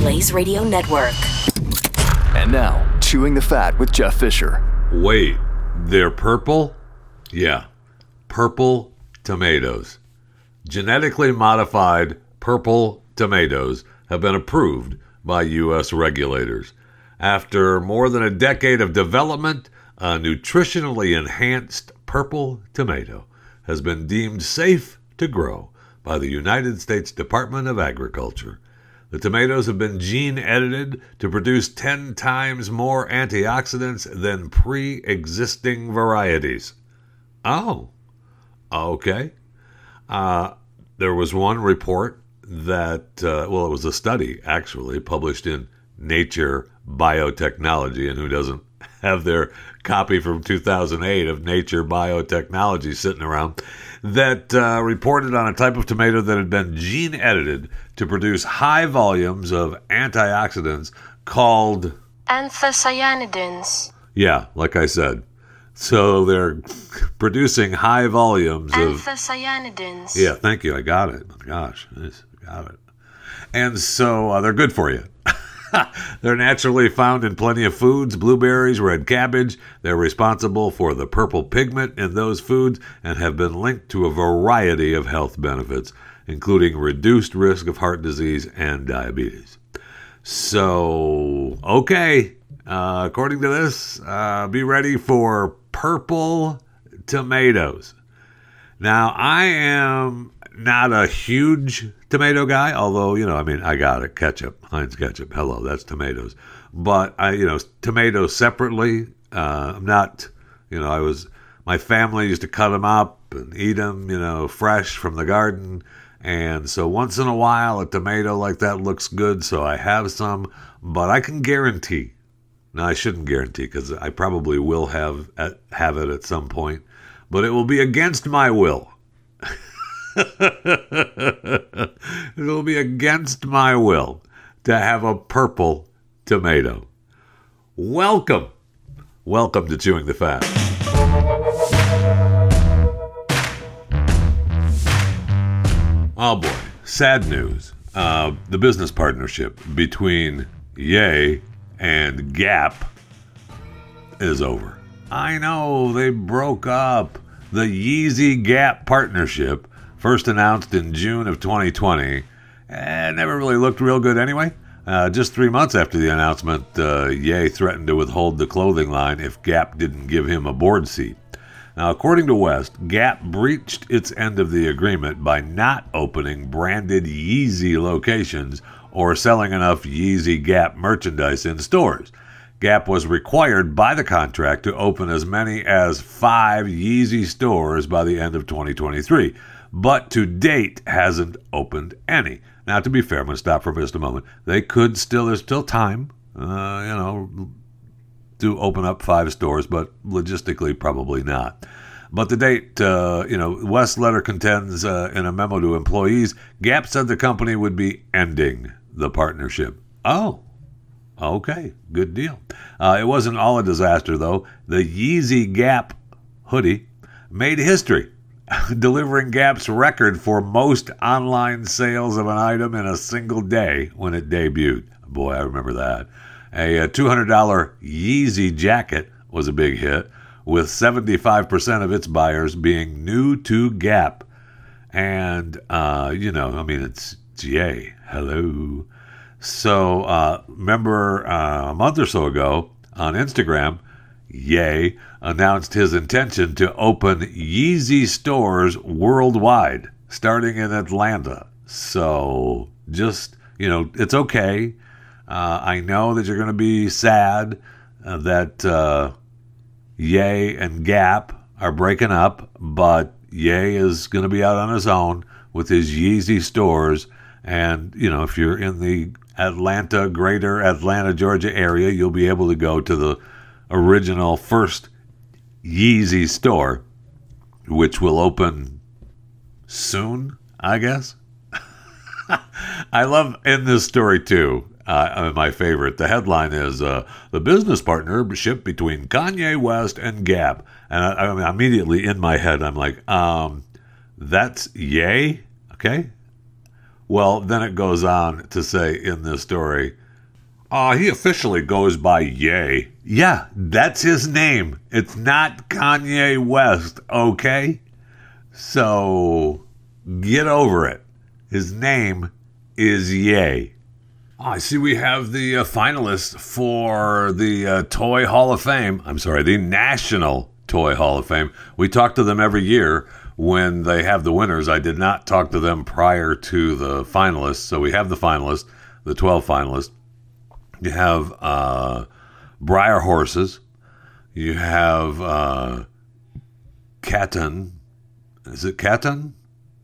Blaze Radio Network. And now, Chewing the Fat with Jeff Fisher. Wait, they're purple? Yeah, purple tomatoes. Genetically modified purple tomatoes have been approved by U.S. regulators. After more than a decade of development, a nutritionally enhanced purple tomato has been deemed safe to grow by the United States Department of Agriculture. The tomatoes have been gene edited to produce 10 times more antioxidants than pre existing varieties. Oh, okay. Uh, there was one report that, uh, well, it was a study actually published in Nature Biotechnology, and who doesn't have their copy from 2008 of Nature Biotechnology sitting around? That uh, reported on a type of tomato that had been gene edited to produce high volumes of antioxidants called anthocyanidins. Yeah, like I said. So they're producing high volumes of anthocyanidins. Yeah, thank you. I got it. Gosh, I got it. And so uh, they're good for you. They're naturally found in plenty of foods blueberries, red cabbage. They're responsible for the purple pigment in those foods and have been linked to a variety of health benefits, including reduced risk of heart disease and diabetes. So, okay, uh, according to this, uh, be ready for purple tomatoes. Now, I am not a huge tomato guy, although, you know, I mean, I got it. Ketchup, Heinz ketchup. Hello, that's tomatoes. But I, you know, tomatoes separately. Uh, I'm not, you know, I was, my family used to cut them up and eat them, you know, fresh from the garden. And so once in a while, a tomato like that looks good. So I have some, but I can guarantee. Now I shouldn't guarantee because I probably will have have it at some point, but it will be against my will. It'll be against my will to have a purple tomato. Welcome. Welcome to Chewing the Fat. Oh boy, sad news. Uh, the business partnership between Ye and Gap is over. I know they broke up. The Yeezy Gap partnership first announced in June of 2020, and never really looked real good anyway. Uh, just three months after the announcement, uh, Ye threatened to withhold the clothing line if Gap didn't give him a board seat. Now, according to West, Gap breached its end of the agreement by not opening branded Yeezy locations or selling enough Yeezy Gap merchandise in stores. Gap was required by the contract to open as many as five Yeezy stores by the end of 2023 but to date hasn't opened any. Now, to be fair, I'm going to stop for just a moment. They could still, there's still time, uh, you know, to open up five stores, but logistically, probably not. But the date, uh, you know, West Letter contends uh, in a memo to employees, Gap said the company would be ending the partnership. Oh, okay, good deal. Uh, it wasn't all a disaster, though. The Yeezy Gap hoodie made history delivering Gap's record for most online sales of an item in a single day when it debuted. Boy, I remember that. A, a $200 Yeezy jacket was a big hit, with 75% of its buyers being new to Gap. And, uh, you know, I mean, it's GA. Hello. So, uh, remember uh, a month or so ago on Instagram, Ye announced his intention to open Yeezy stores worldwide, starting in Atlanta. So just, you know, it's okay. Uh, I know that you're going to be sad uh, that uh, Ye and Gap are breaking up, but Ye is going to be out on his own with his Yeezy stores. And, you know, if you're in the Atlanta, greater Atlanta, Georgia area, you'll be able to go to the original first Yeezy store, which will open soon, I guess. I love in this story too. Uh, my favorite. The headline is uh, "The Business Partnership Between Kanye West and Gap," and I, I immediately in my head, I'm like, um, "That's yay." Okay. Well, then it goes on to say in this story, uh, he officially goes by Ye. Yeah, that's his name. It's not Kanye West, okay? So get over it. His name is Ye. Oh, I see we have the uh, finalists for the uh, Toy Hall of Fame. I'm sorry, the National Toy Hall of Fame. We talk to them every year when they have the winners. I did not talk to them prior to the finalists. So we have the finalists, the 12 finalists. You have uh, Breyer horses. You have uh, Catan. Is it Catan?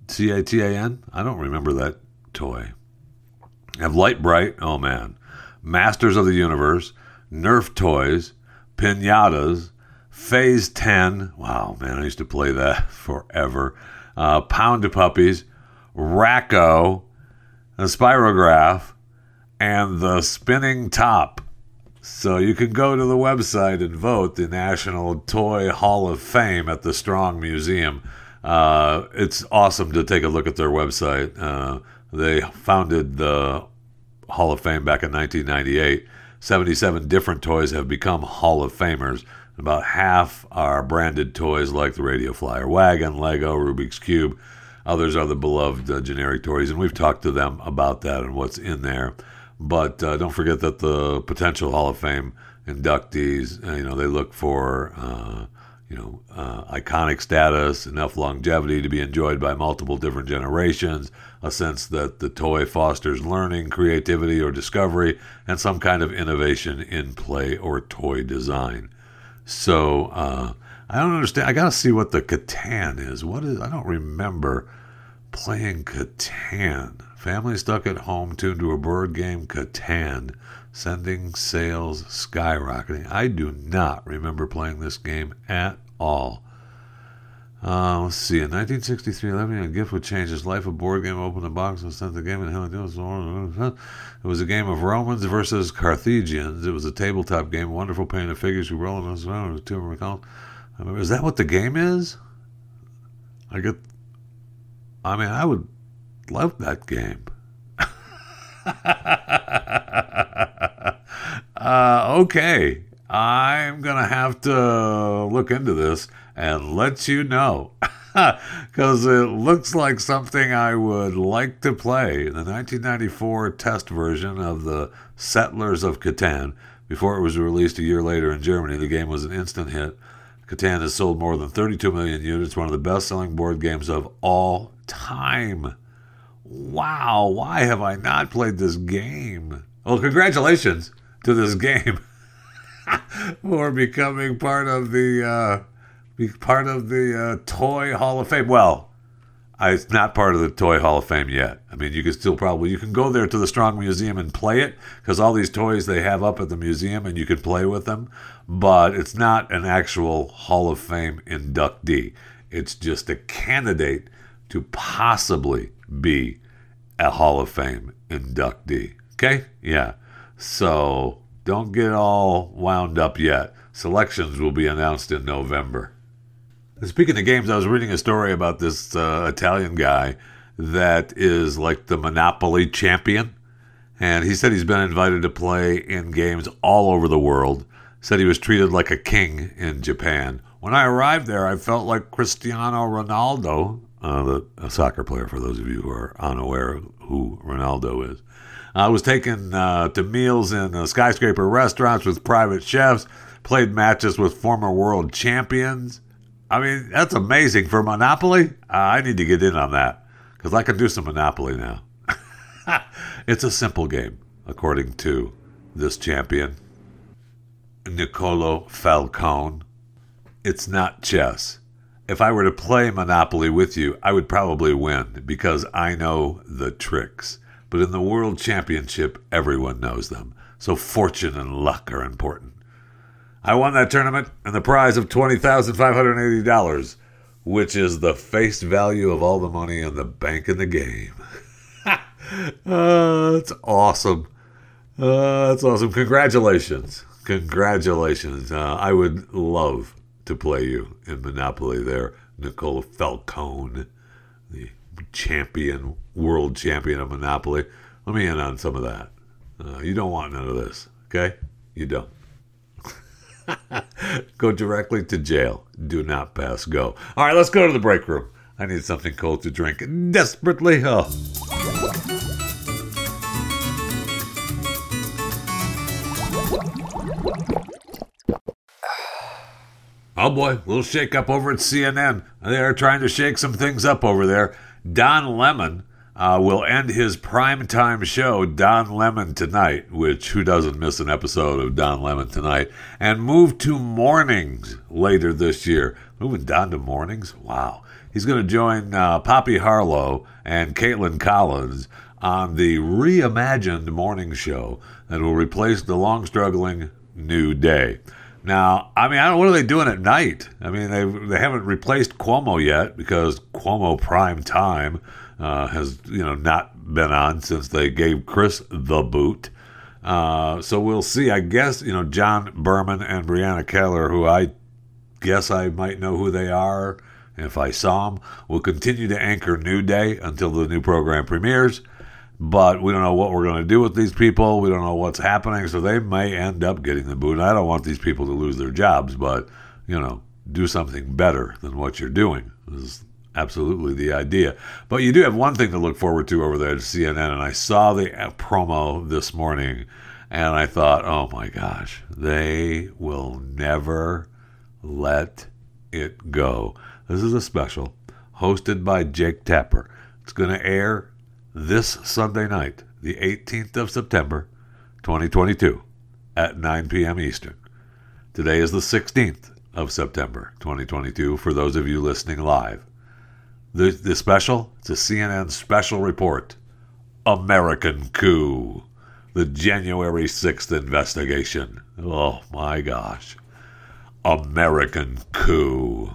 C A T A N? I don't remember that toy. You have Lite-Brite. Oh, man. Masters of the Universe. Nerf toys. Pinatas. Phase 10. Wow, man, I used to play that forever. Uh, Pound of Puppies. Rack-O. the Spirograph and the spinning top. So you can go to the website and vote the National Toy Hall of Fame at the Strong Museum. Uh, it's awesome to take a look at their website. Uh, they founded the Hall of Fame back in 1998. 77 different toys have become Hall of Famers. About half are branded toys like the Radio Flyer Wagon, Lego, Rubik's Cube. Others are the beloved uh, generic toys, and we've talked to them about that and what's in there. But uh, don't forget that the potential Hall of Fame inductees, uh, you know, they look for, uh, you know, uh, iconic status, enough longevity to be enjoyed by multiple different generations, a sense that the toy fosters learning, creativity, or discovery, and some kind of innovation in play or toy design. So uh, I don't understand. I got to see what the Catan is. What is? I don't remember playing Catan. Family stuck at home tuned to a board game Catan, sending sales skyrocketing. I do not remember playing this game at all. Uh, let's see. In 1963, Levy, a gift would change his life. A board game opened the box and sent the game and hell it was a game of Romans versus Carthaginians. It was a tabletop game. Wonderful painted figures who roll in around. Two recall. Is that what the game is? I get. I mean, I would love that game. uh, okay, I'm gonna have to look into this and let you know. Because it looks like something I would like to play. The 1994 test version of the Settlers of Catan, before it was released a year later in Germany, the game was an instant hit. Catan has sold more than 32 million units, one of the best selling board games of all time. Wow, why have I not played this game? Well, congratulations to this game for becoming part of the uh, be part of the uh, Toy Hall of Fame. Well, I, it's not part of the Toy Hall of Fame yet. I mean, you can still probably you can go there to the Strong Museum and play it because all these toys they have up at the museum and you can play with them. But it's not an actual Hall of Fame inductee. It's just a candidate to possibly be a Hall of Fame inductee. Okay? Yeah. So don't get all wound up yet. Selections will be announced in November. Speaking of games, I was reading a story about this uh, Italian guy that is like the Monopoly champion. And he said he's been invited to play in games all over the world. Said he was treated like a king in Japan. When I arrived there, I felt like Cristiano Ronaldo, uh, the, a soccer player, for those of you who are unaware of who Ronaldo is. I was taken uh, to meals in uh, skyscraper restaurants with private chefs, played matches with former world champions. I mean, that's amazing. For Monopoly, uh, I need to get in on that because I can do some Monopoly now. it's a simple game, according to this champion, Niccolo Falcone. It's not chess if I were to play Monopoly with you, I would probably win because I know the tricks. but in the World Championship, everyone knows them. So fortune and luck are important. I won that tournament and the prize of $20,580, which is the face value of all the money in the bank in the game. uh, that's awesome. Uh, that's awesome. Congratulations. Congratulations. Uh, I would love to play you in Monopoly there, Nicola Falcone, the champion, world champion of Monopoly. Let me in on some of that. Uh, you don't want none of this, okay? You don't. go directly to jail. Do not pass go. All right, let's go to the break room. I need something cold to drink desperately. Oh. Oh boy, little shake up over at CNN. They are trying to shake some things up over there. Don Lemon uh, will end his primetime show, Don Lemon Tonight, which who doesn't miss an episode of Don Lemon Tonight, and move to mornings later this year. Moving Don to mornings? Wow. He's going to join uh, Poppy Harlow and Kaitlan Collins on the reimagined morning show that will replace the long struggling New Day. Now, I mean, I don't. What are they doing at night? I mean, they they haven't replaced Cuomo yet because Cuomo prime time uh, has you know not been on since they gave Chris the boot. Uh, so we'll see. I guess you know John Berman and Brianna Keilar, who I guess I might know who they are if I saw them, will continue to anchor New Day until the new program premieres but we don't know what we're going to do with these people. We don't know what's happening, so they may end up getting the boot. I don't want these people to lose their jobs, but you know, do something better than what you're doing. Is absolutely the idea. But you do have one thing to look forward to over there at CNN, and I saw the uh, promo this morning, and I thought, oh my gosh, they will never let it go. This is a special hosted by Jake Tapper. It's going to air this Sunday night, the 18th of September, 2022, at 9 p.m. Eastern. Today is the 16th of September, 2022, for those of you listening live. The, the special, it's a CNN special report American Coup, the January 6th investigation. Oh my gosh. American Coup,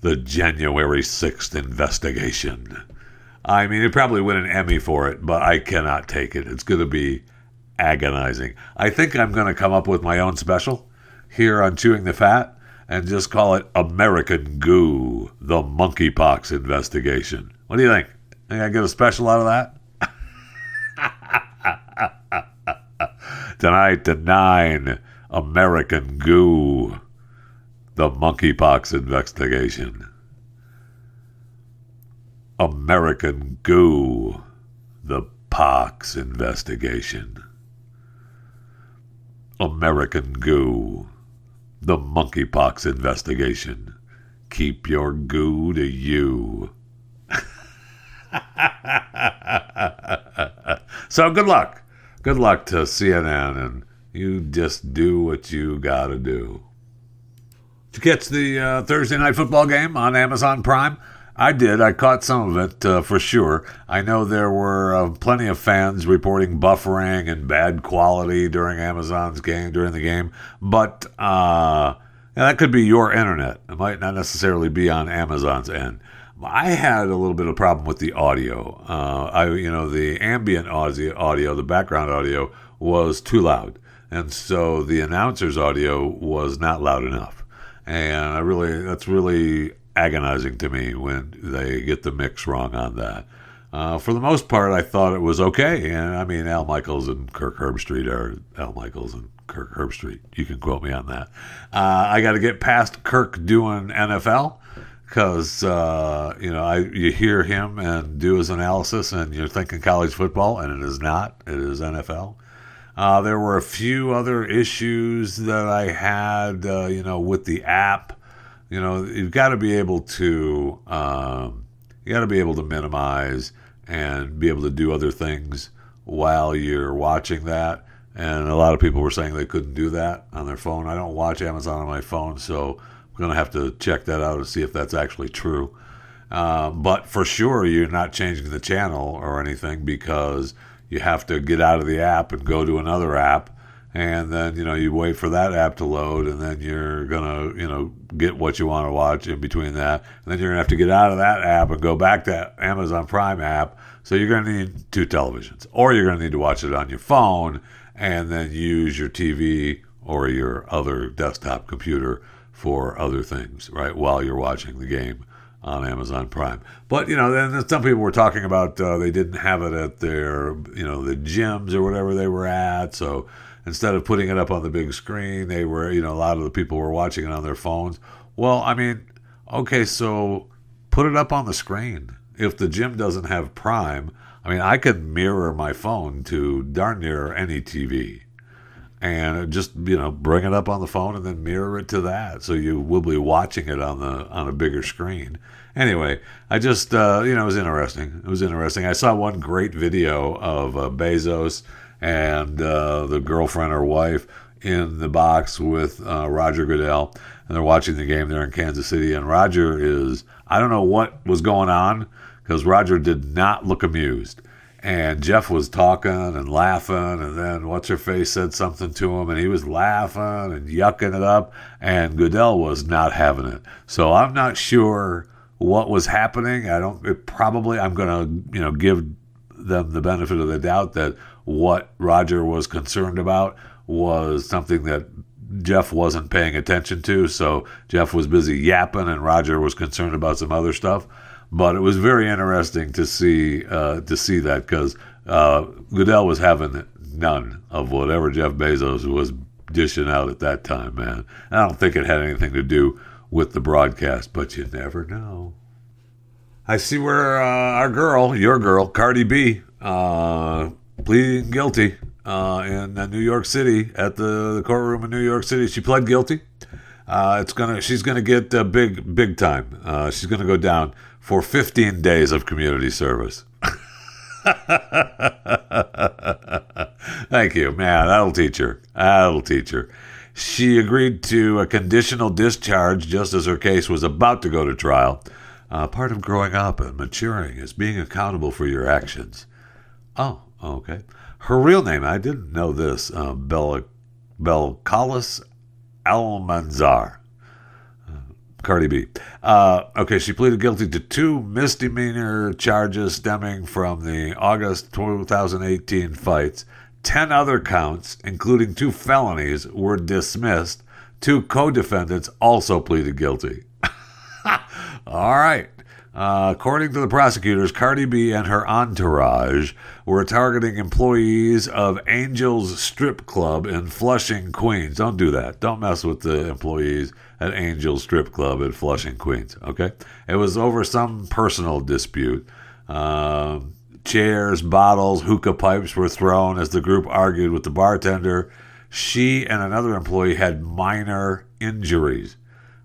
the January 6th investigation. I mean, it probably win an Emmy for it, but I cannot take it. It's going to be agonizing. I think I'm going to come up with my own special here on Chewing the Fat and just call it American Goo, the monkeypox investigation. What do you think? Think I get a special out of that? Tonight at 9, American Goo, the monkeypox investigation. American Goo, the Pox investigation. American Goo, the monkeypox investigation. Keep your goo to you. so good luck. Good luck to CNN, and you just do what you gotta do. To catch the uh, Thursday night football game on Amazon Prime, I did. I caught some of it uh, for sure. I know there were uh, plenty of fans reporting buffering and bad quality during Amazon's game during the game, but uh, that could be your internet. It might not necessarily be on Amazon's end. I had a little bit of problem with the audio. Uh, I, you know, the ambient audio, audio, the background audio was too loud, and so the announcer's audio was not loud enough. And I really, that's really agonizing to me when they get the mix wrong on that. Uh, for the most part, I thought it was okay. And I mean, Al Michaels and Kirk Herbstreit are Al Michaels and Kirk Herbstreit. You can quote me on that. Uh, I got to get past Kirk doing NFL because uh, you know I you hear him and do his analysis, and you're thinking college football, and it is not. It is NFL. Uh, there were a few other issues that I had, uh, you know, with the app you know, you've got to be able to um, you got to be able to minimize and be able to do other things while you're watching that. And a lot of people were saying they couldn't do that on their phone. I don't watch Amazon on my phone, so I'm going to have to check that out and see if that's actually true. Um, but for sure, you're not changing the channel or anything because you have to get out of the app and go to another app and then you know you wait for that app to load and then you're gonna you know get what you want to watch in between that. And then you're gonna have to get out of that app and go back to amazon prime app. So you're gonna need two televisions or you're gonna need to watch it on your phone and then use your tv or your other desktop computer for other things right while you're watching the game on Amazon Prime. But you know, then some people were talking about uh, they didn't have it at their you know the gyms or whatever they were at, so instead of putting it up on the big screen, they were, you know, a lot of the people were watching it on their phones. Well, I mean, okay, so put it up on the screen. If the gym doesn't have Prime, I mean, I could mirror my phone to darn near any TV and just you know bring it up on the phone and then mirror it to that so you will be watching it on the on a bigger screen anyway i just uh, you know it was interesting it was interesting i saw one great video of uh, bezos and uh, the girlfriend or wife in the box with uh, Roger Goodell, and they're watching the game there in Kansas City. And Roger is, I don't know what was going on because Roger did not look amused. And Jeff was talking and laughing, and then what's her face said something to him, and he was laughing and yucking it up, and Goodell was not having it. So I'm not sure what was happening. I don't. Probably I'm going to you know give them the benefit of the doubt that what Roger was concerned about was something that Jeff wasn't paying attention to. So Jeff was busy yapping, and Roger was concerned about some other stuff. But it was very interesting to see uh, to see that because uh, Goodell was having none of whatever Jeff Bezos was dishing out at that time, man. I don't think it had anything to do with the broadcast, but you never know. I see where uh, our girl, your girl, Cardi B, uh, pleading guilty uh, in uh, New York City at the, the, courtroom in New York City. She pled guilty. Uh, it's gonna. She's gonna get uh, big, big time. Uh, she's gonna go down for 15 days of community service. Thank you, man. That'll teach her. That'll teach her. She agreed to a conditional discharge just as her case was about to go to trial. Uh, part of growing up and maturing is being accountable for your actions. Oh, okay. Her real name, I didn't know this, uh, Bella, Belcalis Almanzar. Uh, Cardi B. Uh, okay, she pleaded guilty to two misdemeanor charges stemming from the August 2018 fights. Ten other counts, including two felonies, were dismissed. Two co defendants also pleaded guilty. All right. Uh, according to the prosecutors, Cardi B and her entourage were targeting employees of Angel's Strip Club in Flushing, Queens. Don't do that. Don't mess with the employees at Angel's Strip Club in Flushing, Queens. Okay? It was over some personal dispute. Uh, chairs, bottles, hookah pipes were thrown as the group argued with the bartender. She and another employee had minor injuries.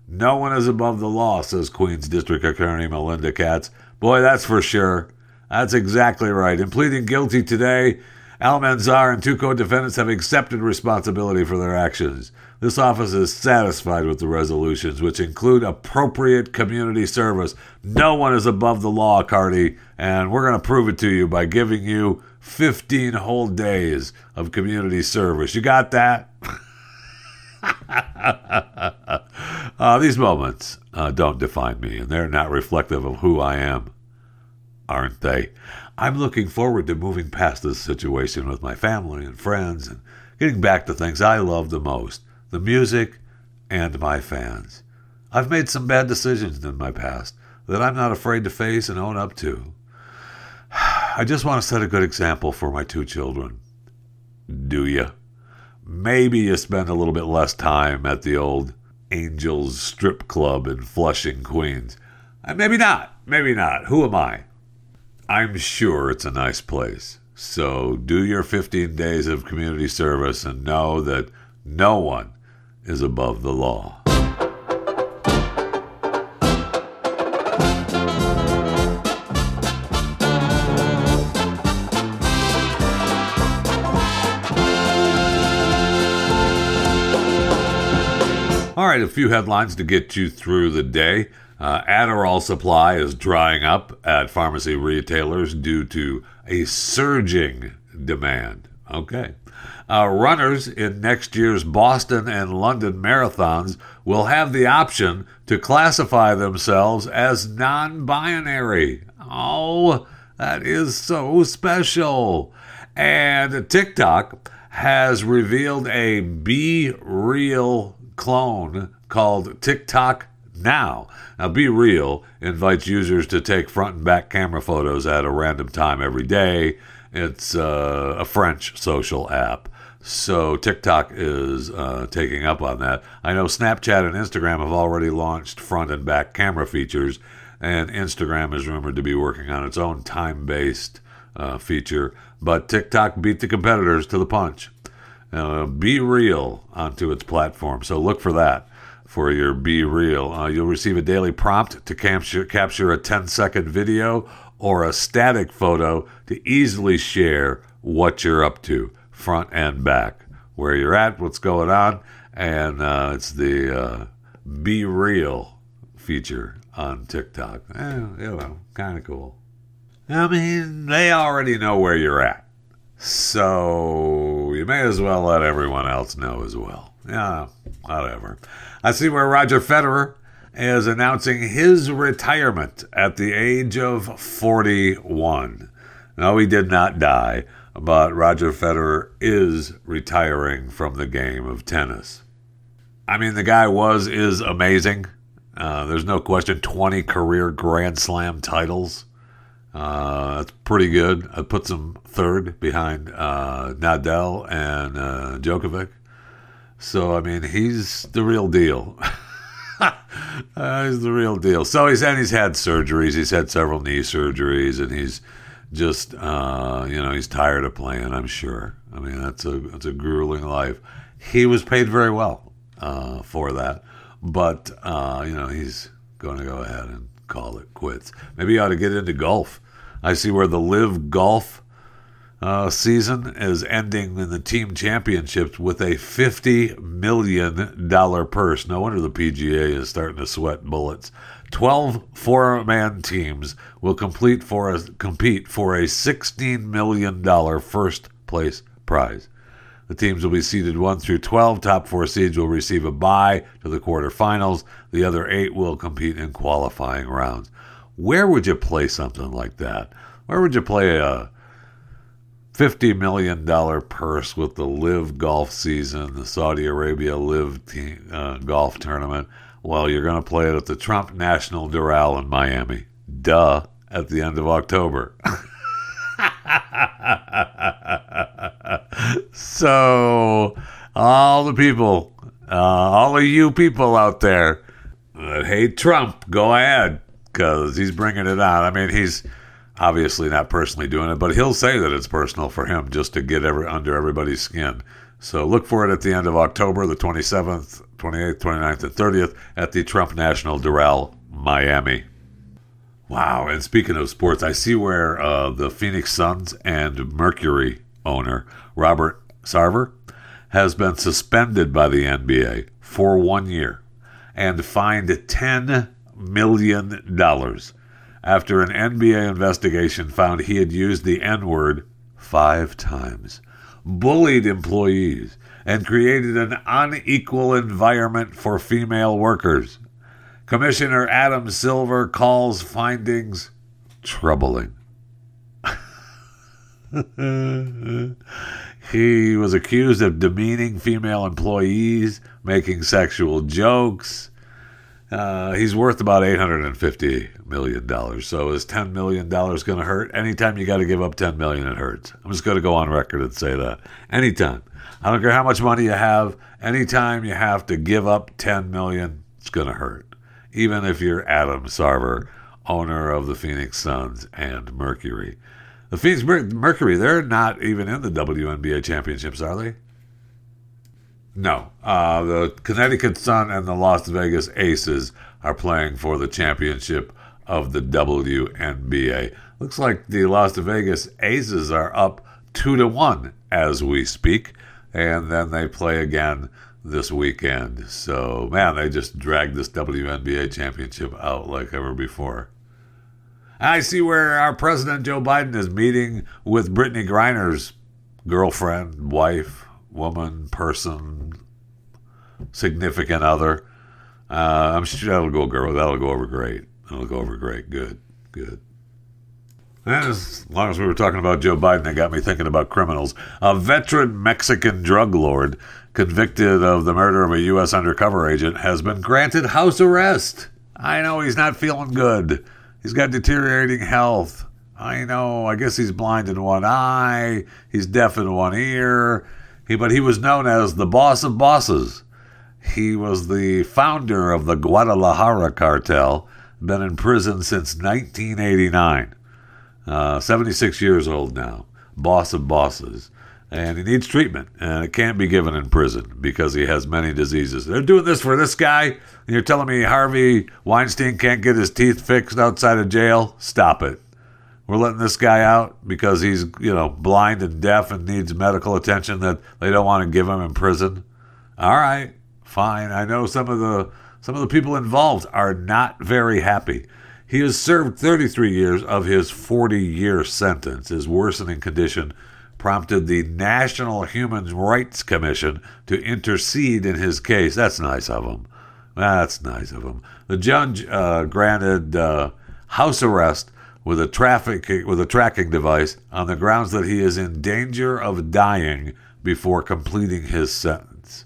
No one is above the law, says Queens District Attorney Melinda Katz. Boy, that's for sure. That's exactly right. In pleading guilty today, Almanzar and two co defendants have accepted responsibility for their actions. This office is satisfied with the resolutions, which include appropriate community service. No one is above the law, Cardi, and we're going to prove it to you by giving you 15 whole days of community service. You got that? uh, these moments uh, don't define me, and they're not reflective of who I am, aren't they? I'm looking forward to moving past this situation with my family and friends and getting back to things I love the most the music and my fans. I've made some bad decisions in my past that I'm not afraid to face and own up to. I just want to set a good example for my two children. Do you? maybe you spend a little bit less time at the old Angels Strip Club in Flushing, Queens. Uh, maybe not. Maybe not. Who am I? I'm sure it's a nice place. So do your 15 days of community service and know that no one is above the law. A few headlines to get you through the day. Uh, Adderall supply is drying up at pharmacy retailers due to a surging demand. Okay. Uh, runners in next year's Boston and London marathons will have the option to classify themselves as non binary. Oh, that is so special. And TikTok has revealed a BeReal clone called TikTok Now. Now, BeReal invites users to take front and back camera photos at a random time every day. It's uh, a French social app. So TikTok is uh, taking up on that. I know Snapchat and Instagram have already launched front and back camera features, and Instagram is rumored to be working on its own time based uh, feature. But TikTok beat the competitors to the punch. Uh, be real onto its platform. So look for that for your BeReal. Uh, you'll receive a daily prompt to capture, capture a 10 second video or a static photo to easily share what you're up to, front and back, where you're at, what's going on, and uh, it's the uh, BeReal feature on TikTok. Eh, you know, kind of cool. I mean, they already know where you're at. So you may as well let everyone else know as well. Yeah, whatever. I see where Roger Federer is announcing his retirement at the age of 41. No, he did not die, but Roger Federer is retiring from the game of tennis. I mean, the guy was, is amazing. Uh, there's no question 20 career Grand Slam titles. Uh, that's pretty good. I put some third behind uh, Nadal and uh, Djokovic. So, I mean, he's the real deal. uh, he's the real deal. So he's and he's had surgeries. He's had several knee surgeries, and he's just uh, you know he's tired of playing. I'm sure. I mean that's a that's a grueling life. He was paid very well uh, for that, but uh, you know he's going to go ahead and call it quits. Maybe he ought to get into golf. I see where the live golf uh, season is ending in the team championships with a $50 million purse. No wonder the PGA is starting to sweat bullets. 12 four man teams will complete for a, compete for a $16 million first place prize. The teams will be seeded 1 through 12. Top four seeds will receive a bye to the quarterfinals. The other eight will compete in qualifying rounds. Where would you play something like that? Where would you play a $50 million purse with the live golf season, the Saudi Arabia live team, uh, golf tournament. Well, you're going to play it at the Trump National Doral in Miami. Duh, at the end of October. so, all the people, uh, all of you people out there that hate Trump, go ahead because he's bringing it on. I mean, he's obviously not personally doing it, but he'll say that it's personal for him just to get every, under everybody's skin. So look for it at the end of October, the 27th, 28th, 29th, and 30th at the Trump National Doral, Miami. Wow, and speaking of sports, I see where uh, the Phoenix Suns and Mercury owner, Robert Sarver, has been suspended by the NBA for one year and fined $10 million dollars, after an NBA investigation found he had used the N word five times, bullied employees, and created an unequal environment for female workers. Commissioner Adam Silver calls findings troubling. he was accused of demeaning female employees, making sexual jokes, uh, he's worth about $850 million. So is $10 million going to hurt? Anytime you got to give up 10 million, it hurts. I'm just going to go on record and say that. Anytime. I don't care how much money you have. Anytime you have to give up 10 million, it's going to hurt. Even if you're Adam Sarver, owner of the Phoenix Suns and Mercury. The Phoenix Mercury, they're not even in the WNBA championships, are they? No. Uh, the Connecticut Sun and the Las Vegas Aces are playing for the championship of the WNBA. Looks like the Las Vegas Aces are up two to one as we speak, and then they play again this weekend. So, man, they just dragged this WNBA championship out like ever before. I see where our president Joe Biden is meeting with Brittney Griner's girlfriend, wife, woman, person, significant other. Uh, I'm sure that'll go girl. That'll go over great. That'll go over great. Good, good. And as long as we were talking about Joe Biden, that got me thinking about criminals. A veteran Mexican drug lord convicted of the murder of a U.S. undercover agent has been granted house arrest. I know he's not feeling good. He's got deteriorating health. I know. I guess he's blind in one eye. He's deaf in one ear. He, but he was known as the boss of bosses. He was the founder of the Guadalajara cartel. Been in prison since 1989. Uh, 76 years old now. Boss of bosses. And he needs treatment, and it can't be given in prison because he has many diseases. They're doing this for this guy, and you're telling me Harvey Weinstein can't get his teeth fixed outside of jail? Stop it. We're letting this guy out because he's, you know, blind and deaf and needs medical attention that they don't want to give him in prison. All right, fine. I know some of the some of the people involved are not very happy. He has served 33 years of his 40-year sentence. His worsening condition prompted the National Human Rights Commission to intercede in his case. That's nice of him. That's nice of him. The judge uh, granted uh, house arrest with a traffic with a tracking device on the grounds that he is in danger of dying before completing his sentence.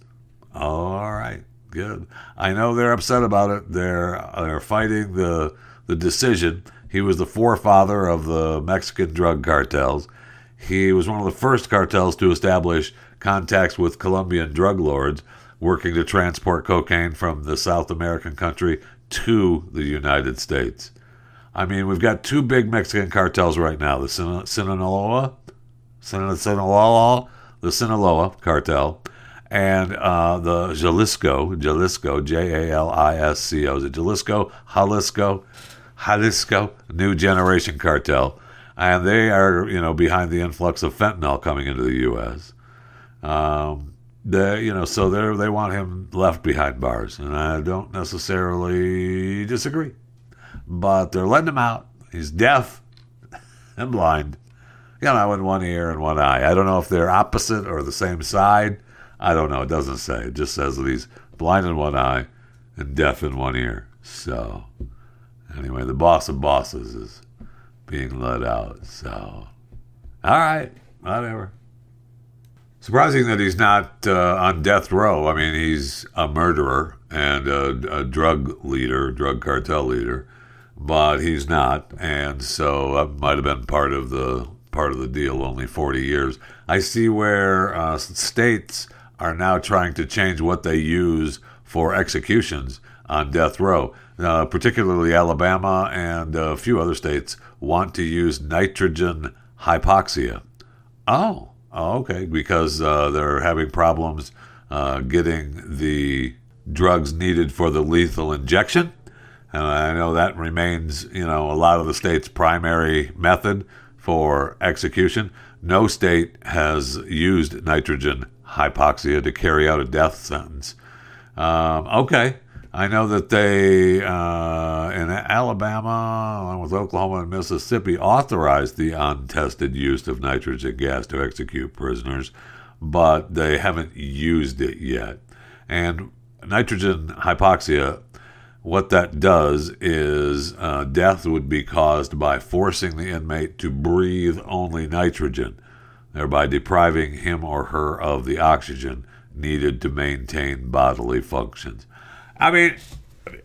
All right, good. I know they're upset about it. They're they're fighting the the decision. He was the forefather of the Mexican drug cartels. He was one of the first cartels to establish contacts with Colombian drug lords working to transport cocaine from the South American country to the United States. I mean, we've got two big Mexican cartels right now: the Sin- Sinaloa, Sin- Sinaloa, the Sinaloa cartel, and uh, the Jalisco, Jalisco, J A L I S C O, the Jalisco, Jalisco, Jalisco? New Generation Cartel, and they are, you know, behind the influx of fentanyl coming into the U.S. Um, they, you know, so they they want him left behind bars, and I don't necessarily disagree but they're letting him out. He's deaf and blind. You know, in one ear and one eye. I don't know if they're opposite or the same side. I don't know. It doesn't say. It just says that he's blind in one eye and deaf in one ear. So, anyway, the boss of bosses is being let out. So, all right, whatever. Surprising that he's not uh, on death row. I mean, he's a murderer and a, a drug leader, drug cartel leader but he's not, and so that might have been part of the part of the deal. Only forty years. I see where uh, states are now trying to change what they use for executions on death row. Uh, particularly Alabama and a few other states want to use nitrogen hypoxia. Oh okay, because uh, they're having problems uh, getting the drugs needed for the lethal injection. And I know that remains, you know, a lot of the state's primary method for execution. No state has used nitrogen hypoxia to carry out a death sentence. Um, okay. I know that they, uh, in Alabama, along with Oklahoma and Mississippi, authorized the untested use of nitrogen gas to execute prisoners, but they haven't used it yet. And nitrogen hypoxia what that does is uh, death would be caused by forcing the inmate to breathe only nitrogen, thereby depriving him or her of the oxygen needed to maintain bodily functions. I mean,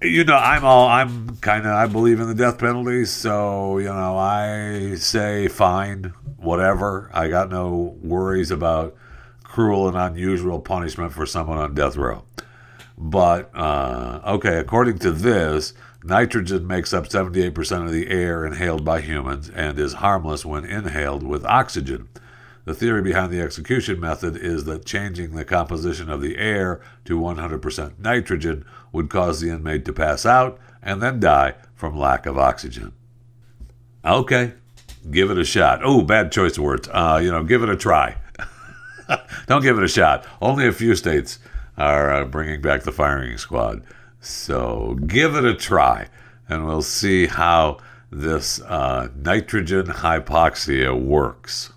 you know, I'm all I'm kind of I believe in the death penalty, so you know, I say fine, whatever. I got no worries about cruel and unusual punishment for someone on death row. But, uh, okay, according to this, nitrogen makes up 78% of the air inhaled by humans and is harmless when inhaled with oxygen. The theory behind the execution method is that changing the composition of the air to 100% nitrogen would cause the inmate to pass out and then die from lack of oxygen. Okay, give it a shot. Oh, bad choice of words. Uh, you know, give it a try. Don't give it a shot. Only a few states are uh, bringing back the firing squad. So give it a try, and we'll see how this uh, nitrogen hypoxia works.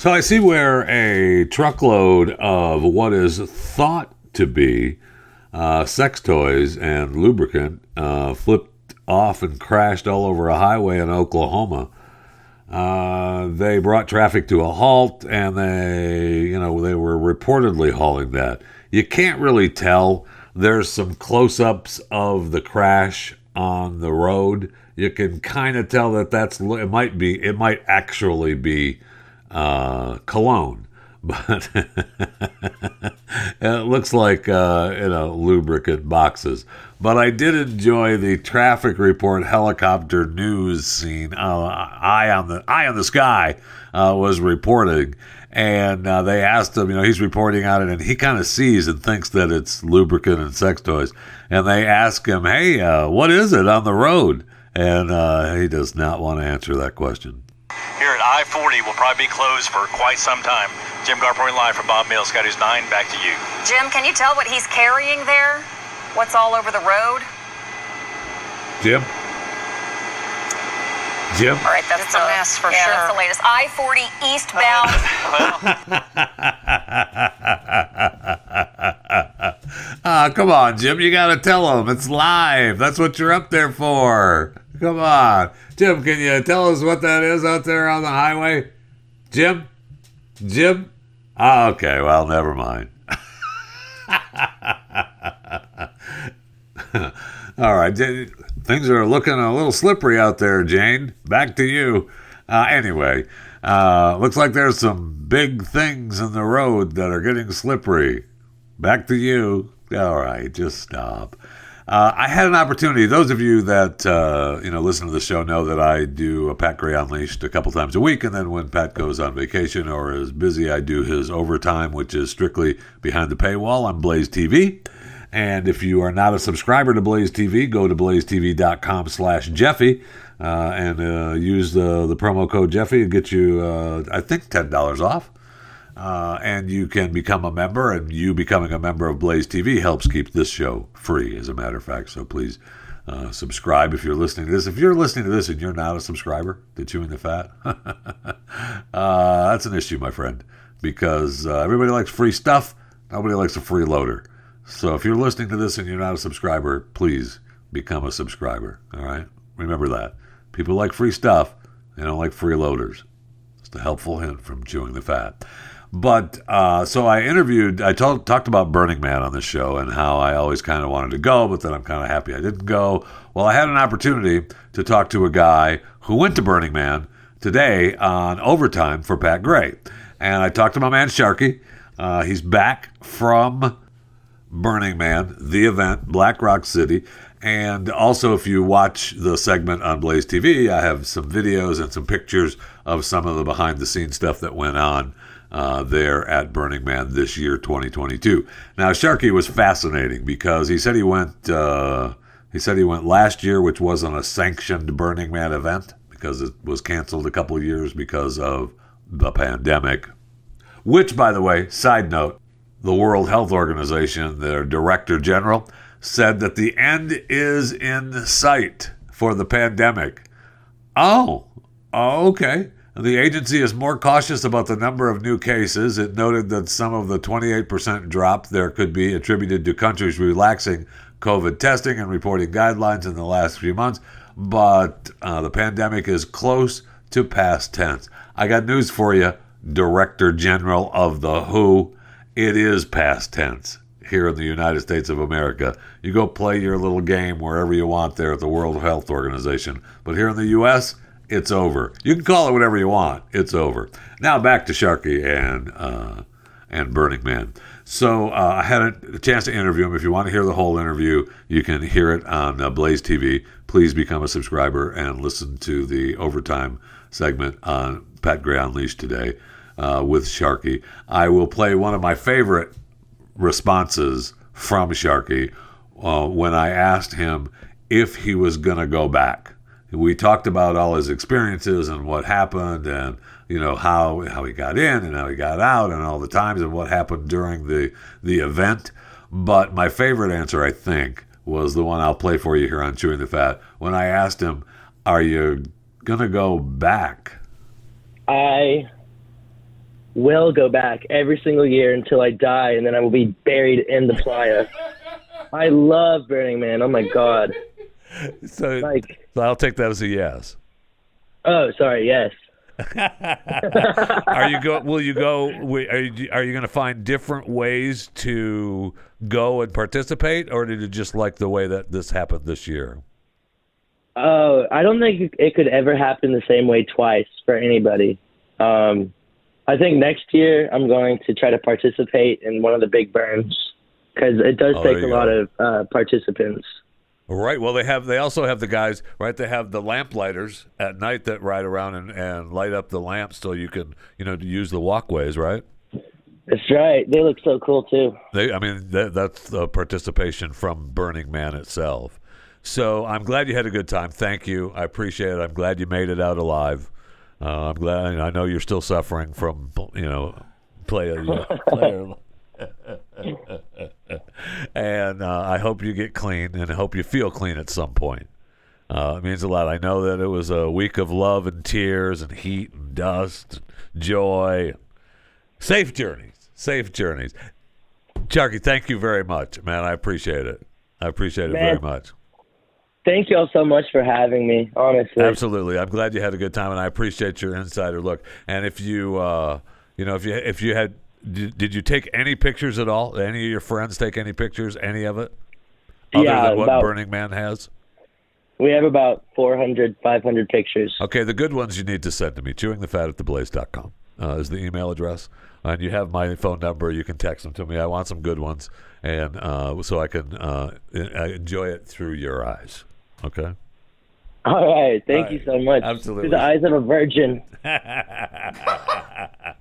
So I see where a truckload of what is thought to be uh, sex toys and lubricant uh, flipped off and crashed all over a highway in Oklahoma. Uh, they brought traffic to a halt, and they, you know, they were reportedly hauling that. You can't really tell. There's some close-ups of the crash on the road. You can kind of tell that that's it might be it might actually be uh, cologne, but it looks like uh, you know lubricant boxes. But I did enjoy the traffic report helicopter news scene. Uh, eye on the eye on the sky uh, was reporting, and uh, they asked him. You know, he's reporting on it, and he kind of sees and thinks that it's lubricant and sex toys. And they ask him, "Hey, uh, what is it on the road?" And uh, he does not want to answer that question. Here at I 40 will probably be closed for quite some time. Jim Gardner live for Bob Mills, SkyNews 9. Back to you. Jim, can you tell what he's carrying there? What's all over the road? Jim. Jim. All right, that's It's a the- mess for yeah, sure. That's the latest. I 40 eastbound. Ah, come on, Jim. You got to tell them it's live. That's what you're up there for. Come on, Jim. Can you tell us what that is out there on the highway, Jim? Jim? Ah, okay. Well, never mind. All right, things are looking a little slippery out there, Jane. Back to you. Uh, anyway, uh, looks like there's some big things in the road that are getting slippery. Back to you. All right, just stop. Uh, I had an opportunity. Those of you that uh, you know listen to the show know that I do a Pat Gray Unleashed a couple times a week, and then when Pat goes on vacation or is busy, I do his overtime, which is strictly behind the paywall on Blaze TV. And if you are not a subscriber to Blaze TV, go to blazetv.com slash Jeffy uh, and uh, use the, the promo code Jeffy and get you, uh, I think, $10 off. Uh, and you can become a member, and you becoming a member of Blaze TV helps keep this show free, as a matter of fact. So please uh, subscribe if you're listening to this. If you're listening to this and you're not a subscriber to Chewing the Fat, uh, that's an issue, my friend, because uh, everybody likes free stuff. Nobody likes a free loader. So if you're listening to this and you're not a subscriber, please become a subscriber. All right? Remember that. People like free stuff, they don't like freeloaders. Just a helpful hint from Chewing the Fat. But uh, so I interviewed, I talked about Burning Man on the show and how I always kind of wanted to go, but then I'm kind of happy I didn't go. Well, I had an opportunity to talk to a guy who went to Burning Man today on overtime for Pat Gray. And I talked to my man Sharky. Uh, he's back from Burning Man, the event, Black Rock City. And also, if you watch the segment on Blaze TV, I have some videos and some pictures of some of the behind the scenes stuff that went on uh, there at Burning Man this year, 2022. Now, Sharky was fascinating because he said he went. Uh, he said he went last year, which wasn't a sanctioned Burning Man event because it was canceled a couple years because of the pandemic. Which, by the way, side note, the World Health Organization, their director general, said that the end is in sight for the pandemic. Oh, oh okay. The agency is more cautious about the number of new cases. It noted that some of the 28% drop there could be attributed to countries relaxing COVID testing and reporting guidelines in the last few months, but uh, the pandemic is close to past tense. I got news for you, Director General of the WHO. It is past tense here in the United States of America. You go play your little game wherever you want there at the World Health Organization. But here in the U.S., it's over. You can call it whatever you want. It's over. Now back to Sharky and uh, and Burning Man. So uh, I had a, chance to interview him. If you want to hear the whole interview, you can hear it on uh, Blaze TV. Please become a subscriber and listen to the overtime segment on Pat Gray Unleashed today uh, with Sharky. I will play one of my favorite responses from Sharky uh, when I asked him if he was going to go back. We talked about all his experiences and what happened, and you know how how he got in and how he got out, and all the times and what happened during the the event. But my favorite answer, I think, was the one I'll play for you here on Chewing the Fat. When I asked him, "Are you gonna go back?" I will go back every single year until I die, and then I will be buried in the playa. I love Burning Man. Oh my god. So, Like- so I'll take that as a yes. Oh, sorry. Yes. Are you go? Will you go? Are you, are you going to find different ways to go and participate, or did you just like the way that this happened this year? Oh, I don't think it could ever happen the same way twice for anybody. Um, I think next year I'm going to try to participate in one of the big burns because it does Oh, take a lot of uh, participants. Right. Well, they have. They also have the guys. Right. They have the lamp lighters at night that ride around and, and light up the lamps so you can you know use the walkways. Right. That's right. They look so cool too. They, I mean, that, that's the participation from Burning Man itself. So I'm glad you had a good time. Thank you. I appreciate it. I'm glad you made it out alive. Uh, I'm glad. I know you're still suffering from, you know, playa. playa. And uh, I hope you get clean and I hope you feel clean at some point. Uh, it means a lot. I know that it was a week of love and tears and heat and dust, and joy. Safe journeys. Safe journeys. Sharky, thank you very much, man. I appreciate it. I appreciate it Man. very much. Thank you all so much for having me. Honestly, Absolutely. I'm glad you had a good time, and I appreciate your insider look. And if you, uh, you know, if you if you had, did, did you take any pictures at all? Any of your friends take any pictures? Any of it? Other Yeah, than what about- Burning Man has. we have about 400, 500 pictures. Okay, the good ones you need to send to me. Chewingthefat at theblaze.com uh, is the email address. And you have my phone number. You can text them to me. I want some good ones, and uh, so I can uh, enjoy it through your eyes. Okay. All right. Thank All you right. so much. Absolutely. Through the eyes of a virgin.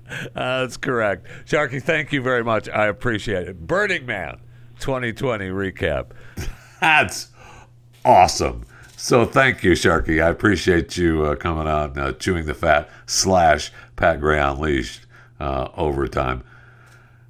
Uh, that's correct. Sharky, thank you very much. I appreciate it. Burning Man 2020 recap. That's awesome. So thank you, Sharky. I appreciate you uh, coming on, uh, chewing the fat slash Pat Gray Unleashed uh, overtime.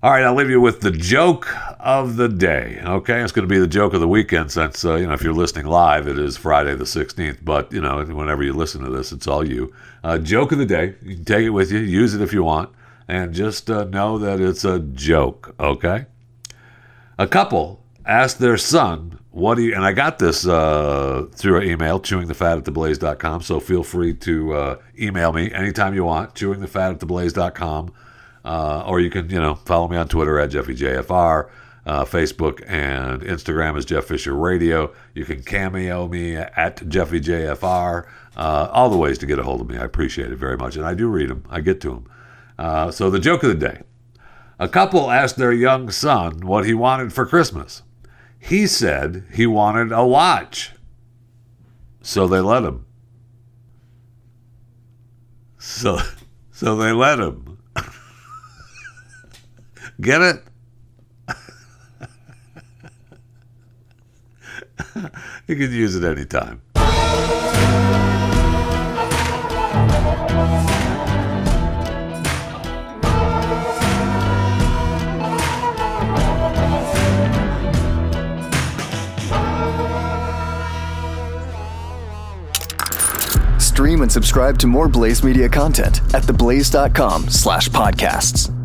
All right, I'll leave you with the joke of the day. Okay, it's going to be the joke of the weekend since uh, you know if you're listening live, it is Friday the 16th. But you know, whenever you listen to this, it's all you. Uh, joke of the day. You can take it with you, use it if you want, and just uh, know that it's a joke. Okay. A couple asked their son, "What do you?" And I got this uh, through an email, chewingthefat at theblaze.com. So feel free to uh, email me anytime you want, chewingthefat at theblaze.com. Uh, or you can, you know, follow me on Twitter at JeffyJFR. Uh, Facebook and Instagram is Jeff Fisher Radio. You can cameo me at JeffyJFR. Uh, all the ways to get a hold of me. I appreciate it very much. And I do read them, I get to them. Uh, so, the joke of the day a couple asked their young son what he wanted for Christmas. He said he wanted a watch. So they let him. So so they let him. Get it? you can use it anytime. Stream and subscribe to more Blaze Media content at theblaze.com slash podcasts.